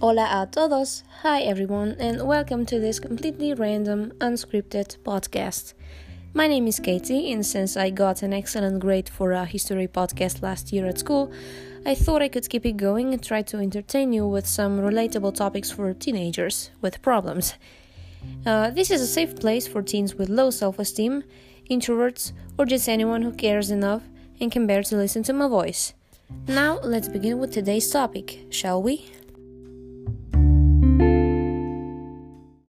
Hola a todos! Hi everyone, and welcome to this completely random, unscripted podcast. My name is Katie, and since I got an excellent grade for a history podcast last year at school, I thought I could keep it going and try to entertain you with some relatable topics for teenagers with problems. Uh, this is a safe place for teens with low self esteem, introverts, or just anyone who cares enough and can bear to listen to my voice. Now, let's begin with today's topic, shall we?